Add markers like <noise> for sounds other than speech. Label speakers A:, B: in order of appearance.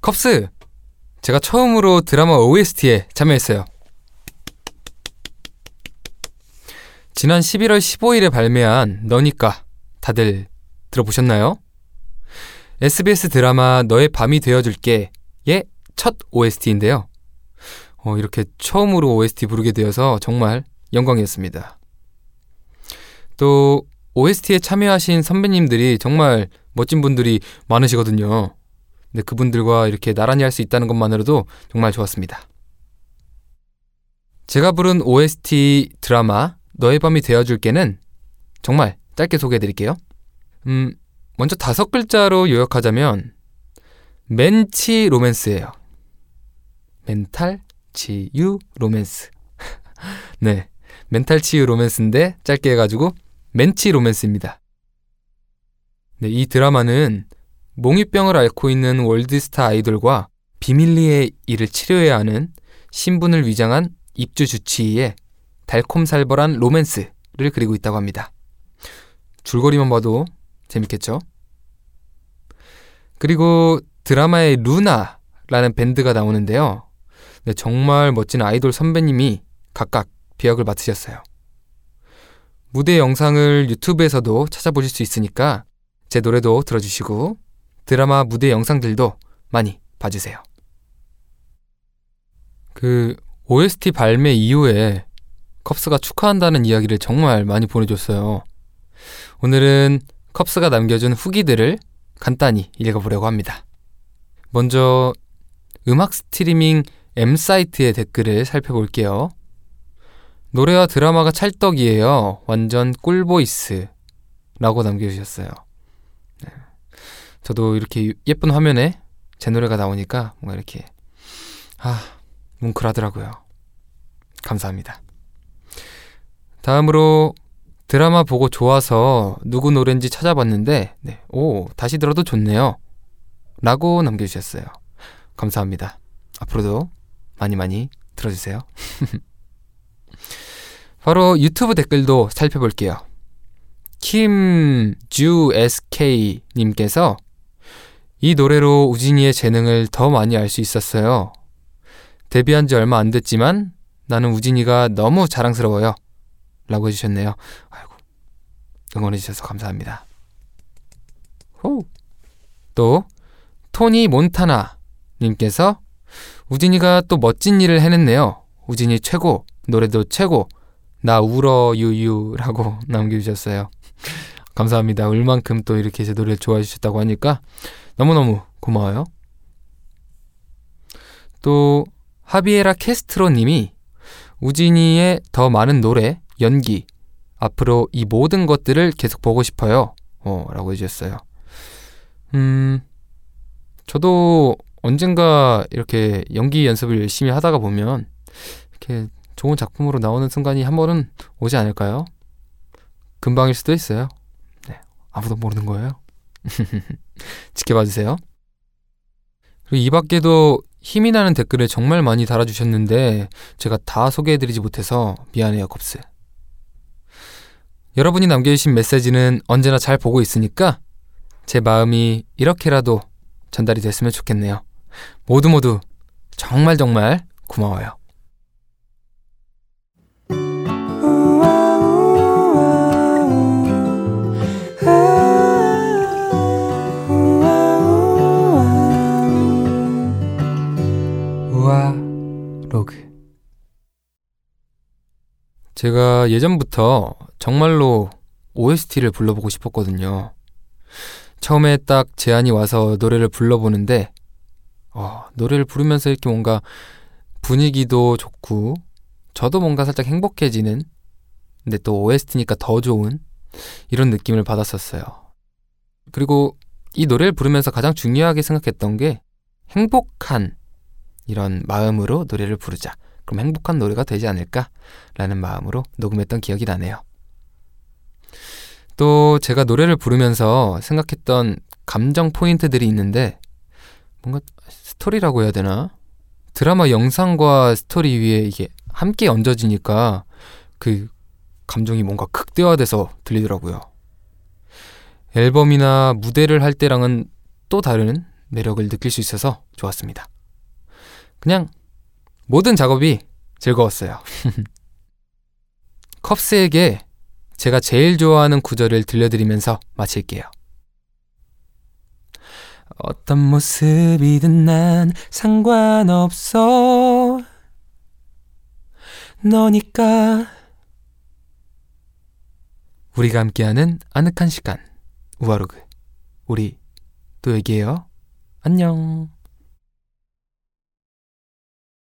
A: 컵스 제가 처음으로 드라마 OST에 참여했어요. 지난 11월 15일에 발매한 너니까 다들 들어보셨나요? SBS 드라마 너의 밤이 되어줄게의 첫 OST인데요. 어, 이렇게 처음으로 OST 부르게 되어서 정말 영광이었습니다. 또 OST에 참여하신 선배님들이 정말 멋진 분들이 많으시거든요. 근데 그분들과 이렇게 나란히 할 수 있다는 것만으로도 정말 좋았습니다. 제가 부른 OST 드라마 너의 밤이 되어줄게는 정말 짧게 소개해 드릴게요. 음, 먼저 다섯 글자로 요약하자면 멘치 로맨스예요. 멘탈 치유 로맨스. <laughs> 네. 멘탈 치유 로맨스인데 짧게 해가지고 멘치 로맨스입니다. 네, 이 드라마는 몽유병을 앓고 있는 월드스타 아이돌과 비밀리에 이를 치료해야 하는 신분을 위장한 입주 주치의의 달콤살벌한 로맨스를 그리고 있다고 합니다. 줄거리만 봐도 재밌겠죠? 그리고 드라마에 루나라는 밴드가 나오는데요. 네, 정말 멋진 아이돌 선배님이 각각 비역을 맡으셨어요. 무대 영상을 유튜브에서도 찾아보실 수 있으니까 제 노래도 들어주시고 드라마 무대 영상들도 많이 봐주세요. 그 OST 발매 이후에 컵스가 축하한다는 이야기를 정말 많이 보내줬어요. 오늘은 컵스가 남겨준 후기들을 간단히 읽어보려고 합니다. 먼저 음악 스트리밍 M사이트의 댓글을 살펴볼게요. 노래와 드라마가 찰떡이에요. 완전 꿀보이스. 라고 남겨주셨어요. 네. 저도 이렇게 예쁜 화면에 제 노래가 나오니까 뭔가 이렇게, 아, 뭉클하더라고요. 감사합니다. 다음으로 드라마 보고 좋아서 누구 노래인지 찾아봤는데, 네, 오, 다시 들어도 좋네요. 라고 남겨주셨어요. 감사합니다. 앞으로도 많이 많이 들어주세요. <laughs> 바로 유튜브 댓글도 살펴볼게요. 김주SK님께서 이 노래로 우진이의 재능을 더 많이 알 수 있었어요. 데뷔한 지 얼마 안 됐지만 나는 우진이가 너무 자랑스러워요. 라고 해주셨네요. 아이고, 응원해주셔서 감사합니다. 호. 또, 토니 몬타나님께서 우진이가 또 멋진 일을 해냈네요. 우진이 최고, 노래도 최고, 나 울어 유유라고 <laughs> 남겨주셨어요. 감사합니다. 울만큼 또 이렇게 제 노래를 좋아해 주셨다고 하니까 너무너무 고마워요. 또 하비에라 캐스트로 님이 우진이의 더 많은 노래, 연기, 앞으로 이 모든 것들을 계속 보고 싶어요. 어, 라고 해주셨어요. 음, 저도 언젠가 이렇게 연기 연습을 열심히 하다가 보면 이렇게 좋은 작품으로 나오는 순간이 한 번은 오지 않을까요? 금방일 수도 있어요. 네, 아무도 모르는 거예요. <laughs> 지켜봐 주세요. 그리고 이 밖에도 힘이 나는 댓글을 정말 많이 달아주셨는데 제가 다 소개해드리지 못해서 미안해요, 컵스. 여러분이 남겨주신 메시지는 언제나 잘 보고 있으니까 제 마음이 이렇게라도 전달이 됐으면 좋겠네요. 모두 모두 정말 정말 고마워요. 제가 예전부터 정말로 OST를 불러보고 싶었거든요. 처음에 딱 제안이 와서 노래를 불러보는데, 어, 노래를 부르면서 이렇게 뭔가 분위기도 좋고, 저도 뭔가 살짝 행복해지는, 근데 또 OST니까 더 좋은 이런 느낌을 받았었어요. 그리고 이 노래를 부르면서 가장 중요하게 생각했던 게 행복한 이런 마음으로 노래를 부르자. 그럼 행복한 노래가 되지 않을까라는 마음으로 녹음했던 기억이 나네요. 또 제가 노래를 부르면서 생각했던 감정 포인트들이 있는데 뭔가 스토리라고 해야 되나? 드라마 영상과 스토리 위에 이게 함께 얹어지니까 그 감정이 뭔가 극대화돼서 들리더라고요. 앨범이나 무대를 할 때랑은 또 다른 매력을 느낄 수 있어서 좋았습니다. 그냥 모든 작업이 즐거웠어요. <laughs> 컵스에게 제가 제일 좋아하는 구절을 들려드리면서 마칠게요. 어떤 모습이든 난 상관없어. 너니까. 우리가 함께하는 아늑한 시간. 우아로그. 우리 또 얘기해요. 안녕.